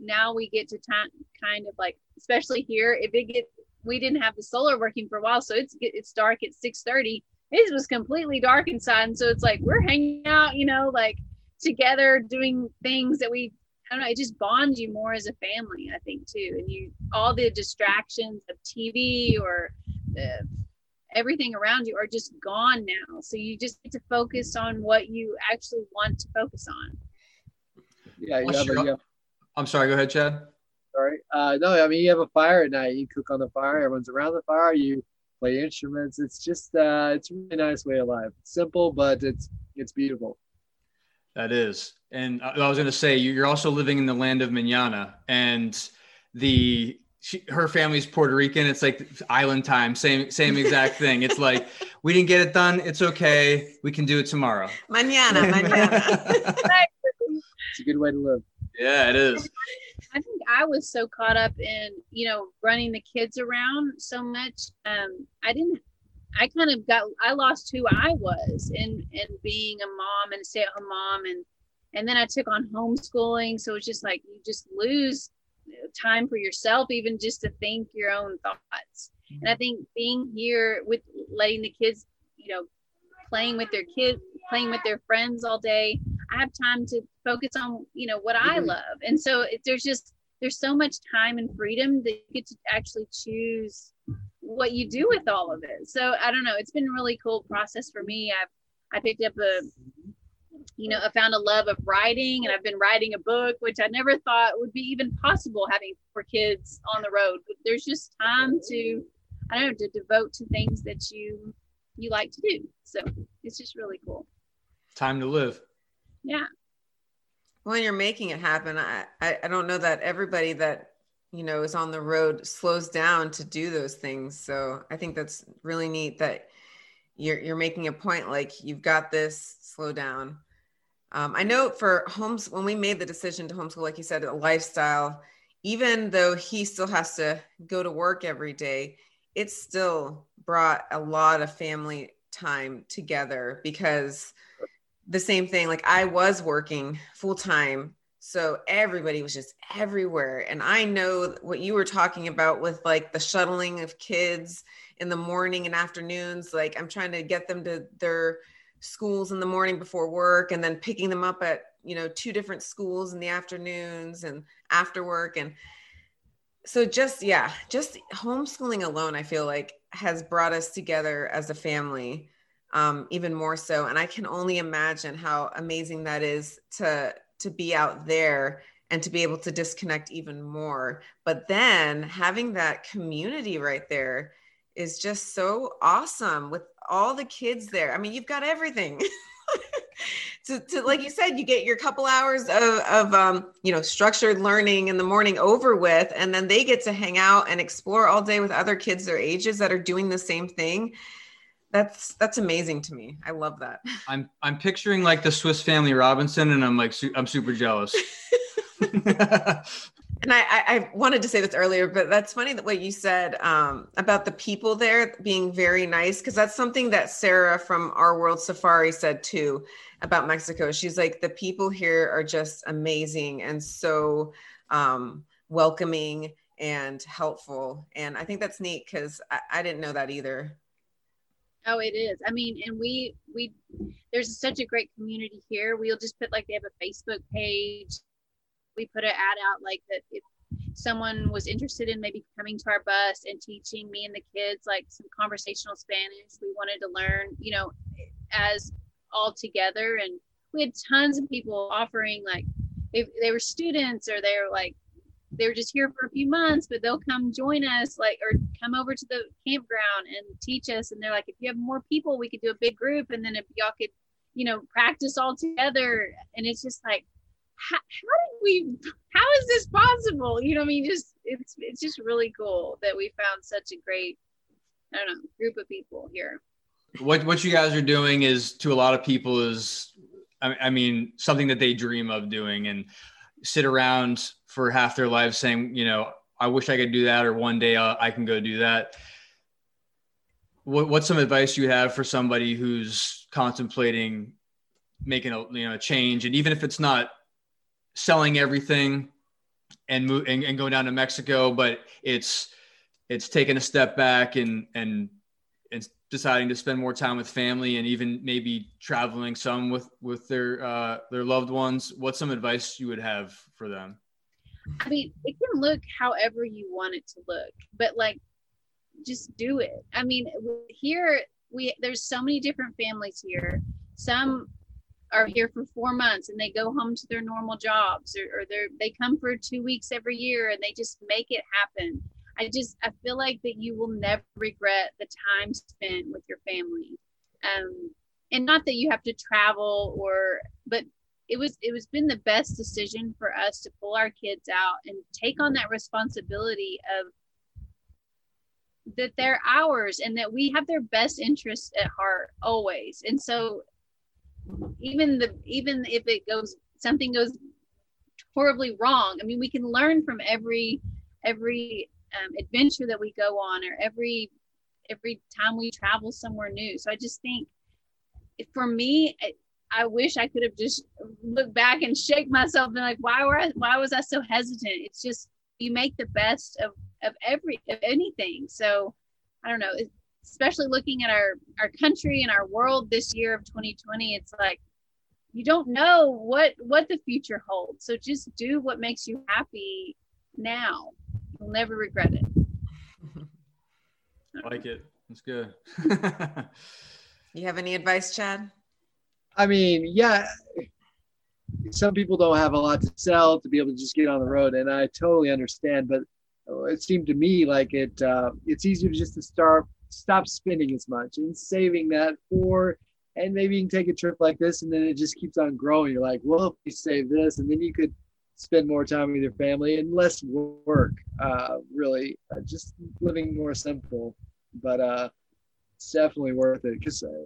now we get to time kind of like, especially here, if it gets we didn't have the solar working for a while, so it's it's dark at six thirty. It was completely dark inside, and so it's like we're hanging out, you know, like together doing things that we I don't know, it just bonds you more as a family, I think too. And you all the distractions of TV or the everything around you are just gone now. So you just get to focus on what you actually want to focus on. Yeah, you What's have, a, you have I'm sorry. Go ahead, Chad. Sorry. Uh, no, I mean you have a fire at night. You cook on the fire. Everyone's around the fire. You play instruments. It's just uh, it's a really nice way of life. Simple, but it's it's beautiful. That is. And I was going to say, you're also living in the land of mañana and the, she, her family's Puerto Rican. It's like island time, same, same exact thing. It's like, we didn't get it done. It's okay. We can do it tomorrow. Mañana, mañana. it's a good way to live. Yeah, it is. I think I was so caught up in, you know, running the kids around so much. Um, I didn't I kind of got I lost who I was in in being a mom and a stay-at-home mom and and then I took on homeschooling. So it's just like you just lose time for yourself, even just to think your own thoughts. Mm-hmm. And I think being here with letting the kids, you know, playing with their kids, playing with their friends all day, I have time to focus on, you know, what mm-hmm. I love. And so it, there's just there's so much time and freedom that you get to actually choose what you do with all of it. So I don't know. It's been a really cool process for me. I've I picked up a you know, I found a love of writing and I've been writing a book, which I never thought would be even possible having for kids on the road. But there's just time to I don't know, to devote to things that you you like to do. So it's just really cool. Time to live. Yeah. When you're making it happen, I, I, I don't know that everybody that you know is on the road slows down to do those things. So i think that's really neat that you're you're making a point like you've got this slow down. Um, i know for homes when we made the decision to homeschool like you said a lifestyle even though he still has to go to work every day it still brought a lot of family time together because the same thing like i was working full time so everybody was just everywhere. And I know what you were talking about with like the shuttling of kids in the morning and afternoons. Like I'm trying to get them to their schools in the morning before work and then picking them up at, you know, two different schools in the afternoons and after work. And so just, yeah, just homeschooling alone, I feel like has brought us together as a family um, even more so. And I can only imagine how amazing that is to to be out there and to be able to disconnect even more. But then having that community right there is just so awesome with all the kids there. I mean, you've got everything. to, to, like you said, you get your couple hours of, of um, you know, structured learning in the morning over with, and then they get to hang out and explore all day with other kids their ages that are doing the same thing that's that's amazing to me. I love that. I'm I'm picturing like the Swiss Family Robinson, and I'm like su- I'm super jealous. and I, I wanted to say this earlier, but that's funny that what you said um, about the people there being very nice, because that's something that Sarah from Our World Safari said too about Mexico. She's like the people here are just amazing and so um, welcoming and helpful, and I think that's neat because I, I didn't know that either. Oh, it is. I mean, and we we there's such a great community here. We'll just put like they have a Facebook page. We put an ad out like that if someone was interested in maybe coming to our bus and teaching me and the kids like some conversational Spanish. We wanted to learn, you know, as all together and we had tons of people offering like they, they were students or they were like they were just here for a few months, but they'll come join us, like, or come over to the campground and teach us. And they're like, if you have more people, we could do a big group. And then if y'all could, you know, practice all together. And it's just like, how, how did we, how is this possible? You know, I mean, just, it's, it's just really cool that we found such a great, I don't know, group of people here. What, what you guys are doing is to a lot of people is, I, I mean, something that they dream of doing and sit around for half their lives saying, you know, I wish I could do that, or one day I'll, I can go do that. What, what's some advice you have for somebody who's contemplating making a you know a change, and even if it's not selling everything and move and, and going down to Mexico, but it's it's taking a step back and and and deciding to spend more time with family and even maybe traveling some with with their uh, their loved ones. What's some advice you would have for them? I mean, it can look however you want it to look, but like, just do it. I mean, here we there's so many different families here. Some are here for four months and they go home to their normal jobs, or, or they they come for two weeks every year and they just make it happen. I just I feel like that you will never regret the time spent with your family. Um, and not that you have to travel or but it was it was been the best decision for us to pull our kids out and take on that responsibility of that they're ours and that we have their best interests at heart always. And so even the even if it goes something goes horribly wrong i mean we can learn from every every um, adventure that we go on or every every time we travel somewhere new. So i just think for me I wish i could have just looked back and shake myself and like why were I, why was i so hesitant? It's just you make the best of of every of anything. So i don't know especially looking at our our country and our world this year of 2020 it's like you don't know what what the future holds. So just do what makes you happy now. You'll never regret it. I like it. That's good. You have any advice chad I mean, yeah, some people don't have a lot to sell to be able to just get on the road, and I totally understand. But it seemed to me like it uh, it's easier just to start stop spending as much and saving that for and maybe you can take a trip like this and then it just keeps on growing you're like well if you save this and then you could spend more time with your family and less work uh, really uh, just living more simple but uh, it's definitely worth it because uh,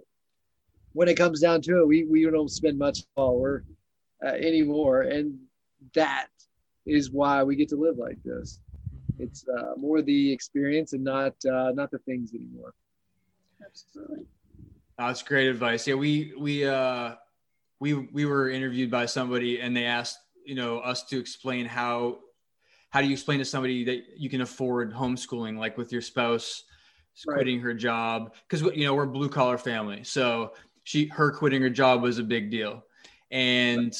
when it comes down to it we, we don't spend much at all uh, anymore. And that is why we get to live like this. It's uh, more the experience and not uh, not the things anymore. absolutely. That's great advice. Yeah we we uh we we were interviewed by somebody and they asked you know us to explain how how do you explain to somebody that you can afford homeschooling like with your spouse Right. quitting her job? Because you know we're a blue collar family. So she her quitting her job was a big deal. And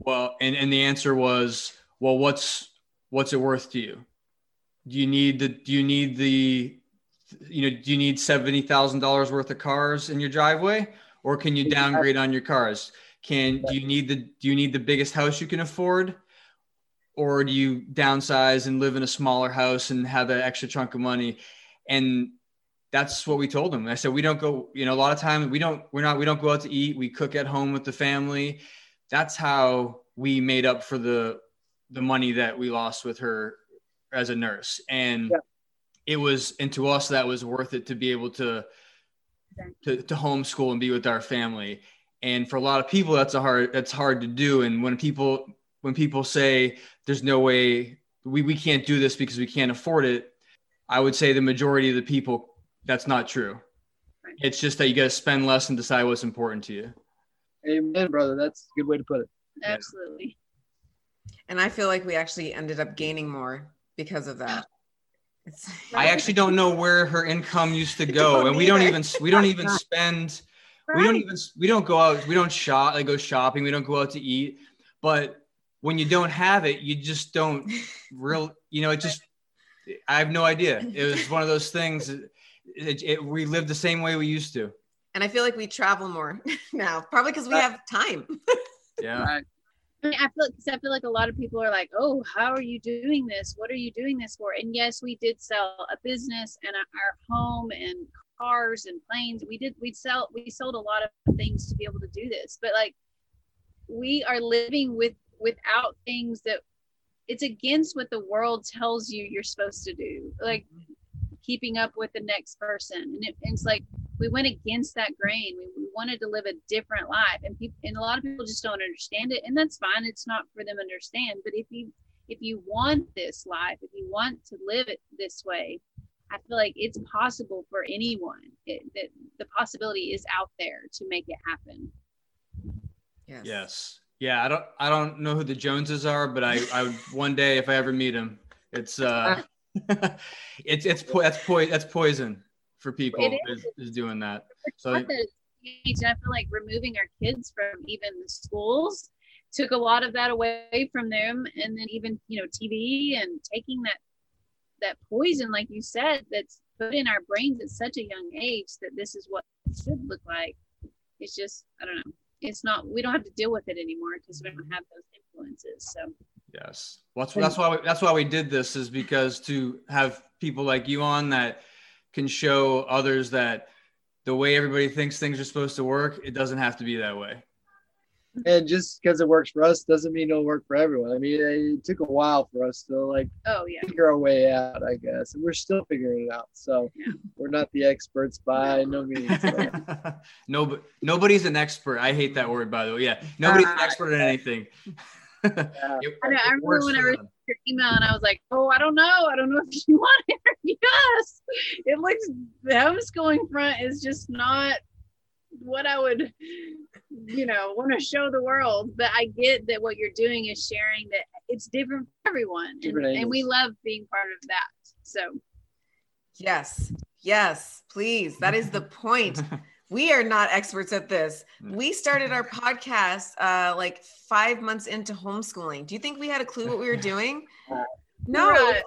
well and and the answer was well what's what's it worth to you? Do you need the do you need the you know do you need $70000 worth of cars in your driveway? Or can you downgrade on your cars? Can do you need the do you need the biggest house you can afford? Or do you downsize and live in a smaller house and have that extra chunk of money? And that's what we told them. I said we don't go you know a lot of time we don't we're not we don't go out to eat. We cook at home with the family. That's how we made up for the the money that we lost with her as a nurse. And Yeah. it was and to us that was worth it to be able to to, to homeschool and be with our family. And for a lot of people that's a hard that's hard to do. And when people when people say there's no way we, we can't do this because we can't afford it i would say the majority of the people that's not true. It's just that you got to spend less and decide what's important to you. Amen, brother. That's a good way to put it. absolutely. And i feel like we actually ended up gaining more because of that. It's I actually don't know where her income used to go, and we don't even we don't even spend we don't even we don't go out we don't shop like go shopping we don't go out to eat. But when you don't have it you just don't real you know it just I have no idea. It was one of those things it, it, it- we live the same way we used to and i feel like we travel more now probably because we have time yeah Right. I, mean, I feel because I feel like a lot of people are like, "Oh, how are you doing this? What are you doing this for?" And yes, we did sell a business and a, our home and cars and planes. We did we sell we sold a lot of things to be able to do this, but like we are living with without things that it's against what the world tells you you're supposed to do, like mm-hmm. Keeping up with the next person, and, it, and it's like we went against that grain. We, we wanted to live a different life, and people and a lot of people just don't understand it, and that's fine. It's not for them to understand. But if you if you want this life, if you want to live it this way, I feel like it's possible for anyone. It, that the possibility is out there to make it happen. yes yes yeah I don't I don't know who the Joneses are but I I would one day if I ever meet them it's uh it's it's po- that's po- that's poison for people It is, is doing that so I feel like removing our kids from even the schools took a lot of that away from them, and then even you know TV and taking that that poison, like you said, that's put in our brains at such a young age that this is what it should look like. It's just I don't know. It's not. We don't have to deal with it anymore because we don't have those influences. So Yes. Well, that's, that's why we, that's why we did this is because to have people like you on that can show others that the way everybody thinks things are supposed to work, it doesn't have to be that way. and just because it works for us doesn't mean it'll work for everyone. I mean, it took a while for us to like Oh yeah. figure our way out, I guess, and we're still figuring it out. So Yeah. we're not the experts by no means. but- no, but nobody's an expert. I hate that word, by the way. Yeah, nobody's an uh, expert at anything. yeah. It- I know, I remember when I received. Your email and I was like, oh, I don't know. I don't know if you want to interview us. It looks the homeschooling front is just not what I would, you know, want to show the world. But I get that what you're doing is sharing that it's different for everyone, and, Different and we love being part of that. So Yes. Yes, please. That is the point. we are not experts at this. Mm. We started our podcast uh, like five months into homeschooling. Do you think we had a clue what we were doing? No, Right.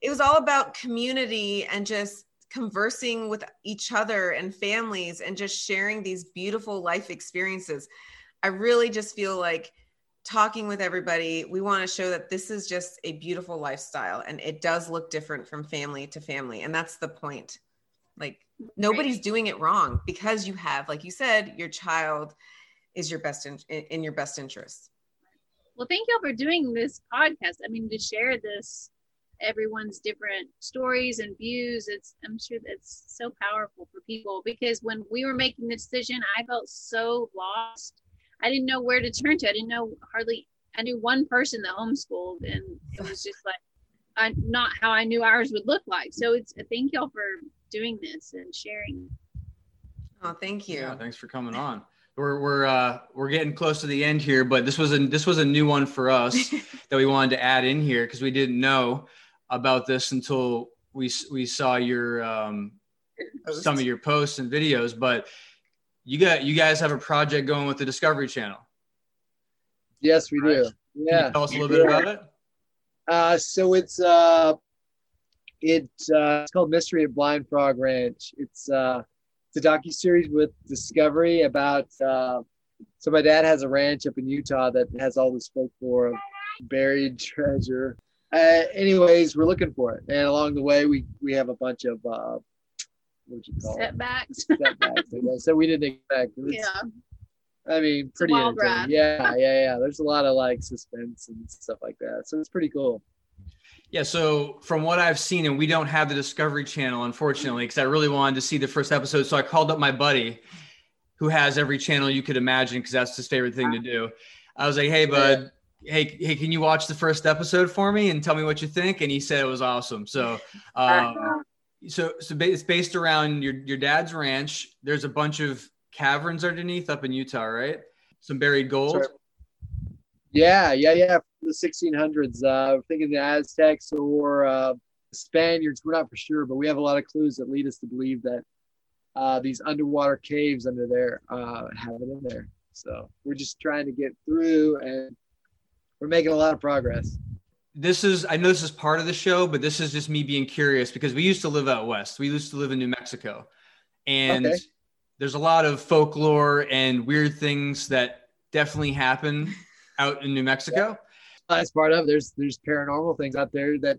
it was all about community and just conversing with each other and families and just sharing these beautiful life experiences. I really just feel like talking with everybody, we want to show that this is just a beautiful lifestyle and it does look different from family to family. And that's the point. Like nobody's doing it wrong because you have, like you said, your child is your best in, in your best interest. Well, thank y'all for doing this podcast. I mean, to share this, everyone's different stories and views. It's, I'm sure that's so powerful for people because when we were making the decision, I felt so lost. I didn't know where to turn to. I didn't know hardly, I knew one person that homeschooled, and it was just like, I, not how I knew ours would look like. So it's, thank y'all for doing this and sharing. Oh, thank you. Yeah, thanks for coming on. We're we're uh, we're getting close to the end here, but this was a this was a new one for us that we wanted to add in here because we didn't know about this until we we saw your um, some of your posts and videos. But you got you guys have a project going with the Discovery Channel. Yes, we do. Right. Can Yeah. you tell us a little bit about it? Uh, so it's uh, it uh, it's called Mystery at Blind Frog Ranch. It's uh, it's a docu series with Discovery about. Uh, so my dad has a ranch up in Utah that has all this folklore of buried treasure. Uh, anyways, we're looking for it, and along the way, we we have a bunch of uh, what you call it? Setbacks. setbacks. I guess. So we didn't expect. It's, yeah. I mean, pretty. Yeah, yeah, yeah. There's a lot of like suspense and stuff like that. So it's pretty cool. Yeah, so from what I've seen, and we don't have the Discovery Channel, unfortunately, because I really wanted to see the first episode. So I called up my buddy who has every channel you could imagine because that's his favorite thing to do. I was like, hey, bud, hey, hey, can you watch the first episode for me and tell me what you think? And he said it was awesome. So, um, so, so it's based around your, your dad's ranch. There's a bunch of caverns underneath up in Utah, right? Some buried gold. Yeah, yeah, yeah. From the 1600s. Uh, we're thinking the Aztecs or uh, Spaniards. We're not for sure, but we have a lot of clues that lead us to believe that uh, these underwater caves under there uh, have it in there. So we're just trying to get through, and we're making a lot of progress. this is i know this is part of the show but this is just me being curious because we used to live out west we used to live in new mexico and Okay. there's a lot of folklore and weird things that definitely happen out in new mexico That's part of. There's there's paranormal things out there that,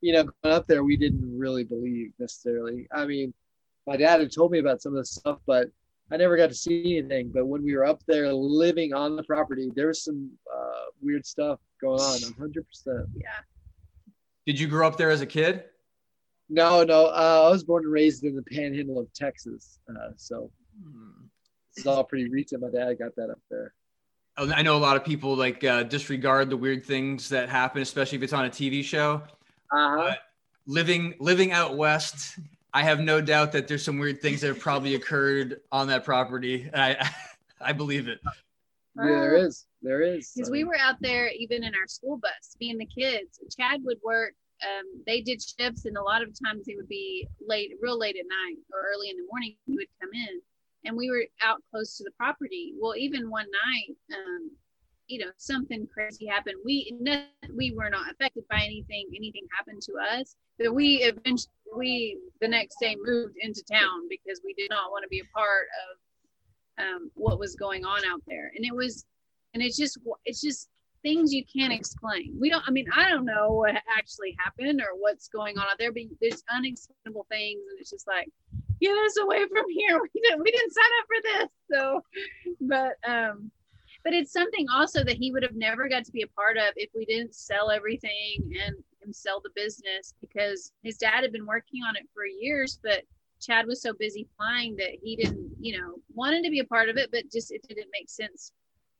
you know, going up there we didn't really believe necessarily. I mean, my dad had told me about some of this stuff, but I never got to see anything. But when we were up there living on the property, there was some uh, weird stuff going on. 100. percent Yeah. did you grow up there as a kid No, no. Uh, I was born and raised in the Panhandle of Texas, uh, so this is all pretty recent. My dad got that up there. I know a lot of people like uh, disregard the weird things that happen especially if it's on a tv show Uh-huh. living living out west i have no doubt that there's some weird things that have probably occurred on that property i i believe it Yeah, there is. There is. because we were out there even in our school bus me and the kids chad would work um, they did shifts and a lot of times they would be late real late at night or early in the morning he would come in and we were out close to the property. Well even one night um, you know something crazy happened. We no, we were not affected by anything anything happened to us but we eventually we the next day moved into town because we did not want to be a part of um, what was going on out there. And it was and it's just it's just things you can't explain. We don't i mean i don't know what actually happened or what's going on out there but there's unexplainable things and it's just like get us away from here we didn't we didn't sign up for this so but um but it's something also that he would have never got to be a part of if we didn't sell everything and him sell the business because his dad had been working on it for years, but Chad was so busy flying that he didn't, you know, wanted to be a part of it, but just it didn't make sense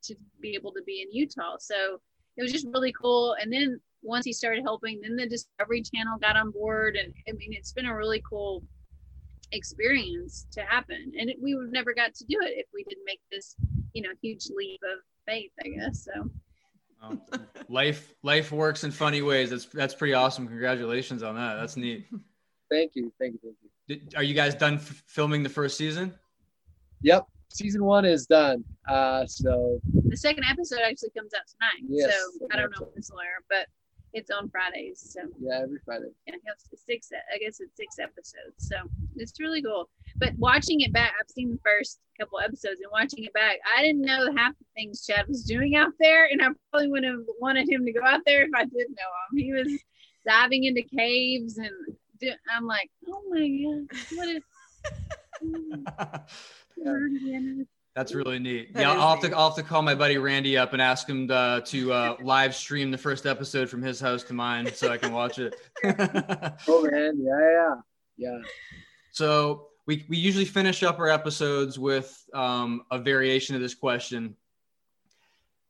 to be able to be in Utah. So it was just really cool. And then once he started helping, then the Discovery Channel got on board, and I mean, it's been a really cool experience to happen. And it, we would never got to do it if we didn't make this, you know, huge leap of faith, I guess. So. Um, life life works in funny ways. That's that's pretty awesome. Congratulations on that. That's neat. Thank you, thank you, thank you. Did, are you guys done f- filming the first season? Yep, season one is done. Uh, so the second episode actually comes out tonight. Yes, so I don't know if this will air, but it's on Fridays. So yeah, every Friday. Yeah, it's six. I guess it's six episodes. So it's really cool. But watching it back, I've seen the first couple episodes, and watching it back, I didn't know half the things Chad was doing out there, and I probably wouldn't have wanted him to go out there if I did know him. He was diving into caves and do, I'm like, oh my god, what is? That's really neat. That yeah, I'll have, to, I'll have to call my buddy Randy up and ask him to, to uh, live stream the first episode from his house to mine so I can watch it. oh man, yeah, yeah, yeah. So we, we usually finish up our episodes with um, a variation of this question.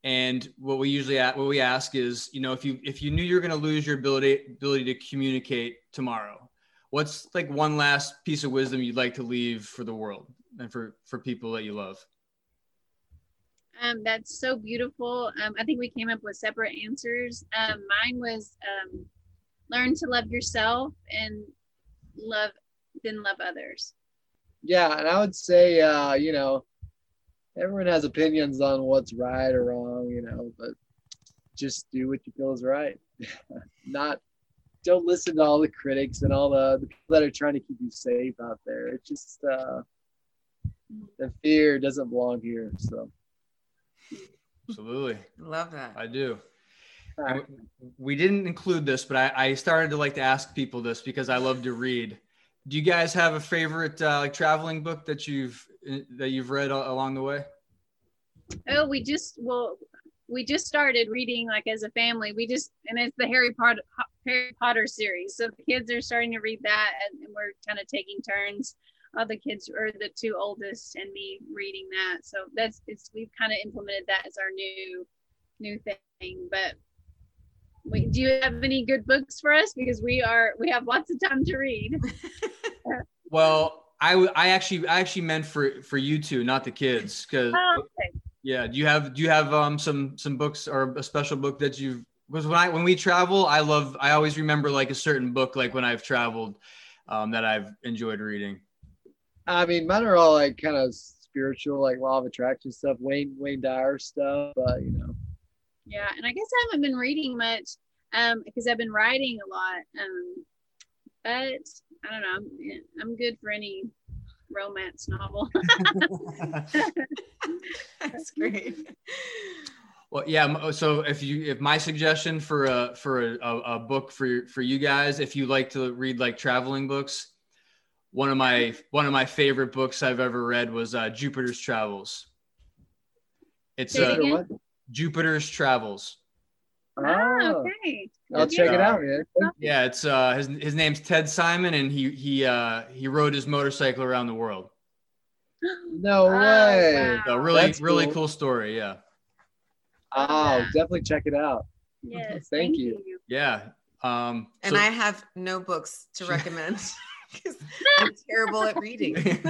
And what we usually what we ask is, you know, if you if you knew you're going to lose your ability ability to communicate tomorrow, what's like one last piece of wisdom you'd like to leave for the world and for for people that you love? Um, that's so beautiful. Um, I think we came up with separate answers. Um, mine was um, learn to love yourself and love, then love others. Yeah, and I would say, uh, you know, everyone has opinions on what's right or wrong, you know, but just do what you feel is right. Not don't listen to all the critics and all the, the people that are trying to keep you safe out there. It's just uh, the fear doesn't belong here. So absolutely love that. I do. Right. We didn't include this, but I, I, started to like to ask people this because I love to read. Do you guys have a favorite uh, like traveling book that you've that you've read along the way? Oh, we just well, we just started reading like as a family. We just and it's the Harry Potter Harry Potter series. So the kids are starting to read that, and, and we're kind of taking turns. All the kids or the two oldest and me reading that. So that's it's we've kind of implemented that as our new new thing. But wait, do you have any good books for us? Because we are we have lots of time to read. well, I I actually I actually meant for for you two, not the kids, because. Oh, okay. Yeah. Do you have do you have um some some books or a special book that you've because when I when we travel, I love I always remember like a certain book like when I've traveled um, that I've enjoyed reading. I mean, mine are all like kind of spiritual, like law of attraction stuff, Wayne Wayne Dyer stuff, but you know. Yeah, and I guess I haven't been reading much um because I've been writing a lot. Um but I don't know, I'm I'm good for any romance novel. That's great. Well, yeah. So if you, if my suggestion for a for a, a book for for you guys, if you like to read like traveling books, one of my one of my favorite books I've ever read was uh, Jupiter's Travels. It's uh, Jupiter's Travels. Oh, okay. I'll check it out, man. Yeah, it's uh his his name's Ted Simon and he he uh he rode his motorcycle around the world. No oh, way. Wow. So really That's really cool. cool story, yeah. Oh, definitely check it out. Yes, thank, thank you. you. Yeah. Um and so- I have no books to recommend because I'm terrible at reading.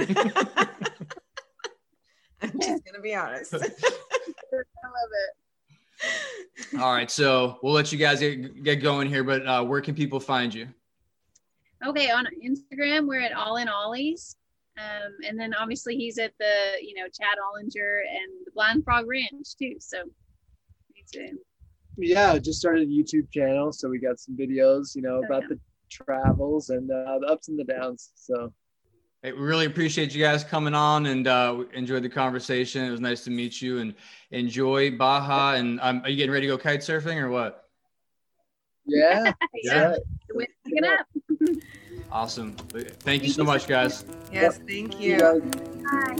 I'm just gonna be honest. I love it. All right, so we'll let you guys get, get going here, but uh, where can people find you? Okay, on Instagram, we're at All in Ollies. Um, and then obviously he's at the, you know, Chad Ollinger and the Blind Frog Ranch too. So yeah, just started a YouTube channel. So we got some videos, you know, oh, about yeah. the travels and uh, the ups and the downs. So Hey, we really appreciate you guys coming on and uh, enjoyed the conversation. It was nice to meet you and enjoy Baja. And um, are you getting ready to go kite surfing or what? Yeah. yeah. yeah. awesome. Thank, thank you so much, guys. Yes, thank you. Bye.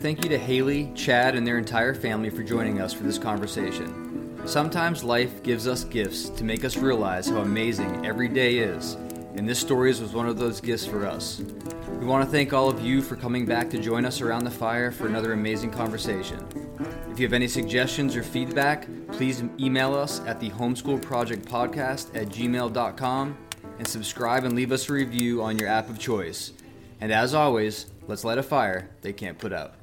thank you to Haley, Chad, and their entire family for joining us for this conversation. Sometimes life gives us gifts to make us realize how amazing every day is, and this story was one of those gifts for us. We want to thank all of you for coming back to join us around the fire for another amazing conversation. If you have any suggestions or feedback, please email us at the homeschool project podcast at gmail.com and subscribe and leave us a review on your app of choice. And as always, let's light a fire they can't put out.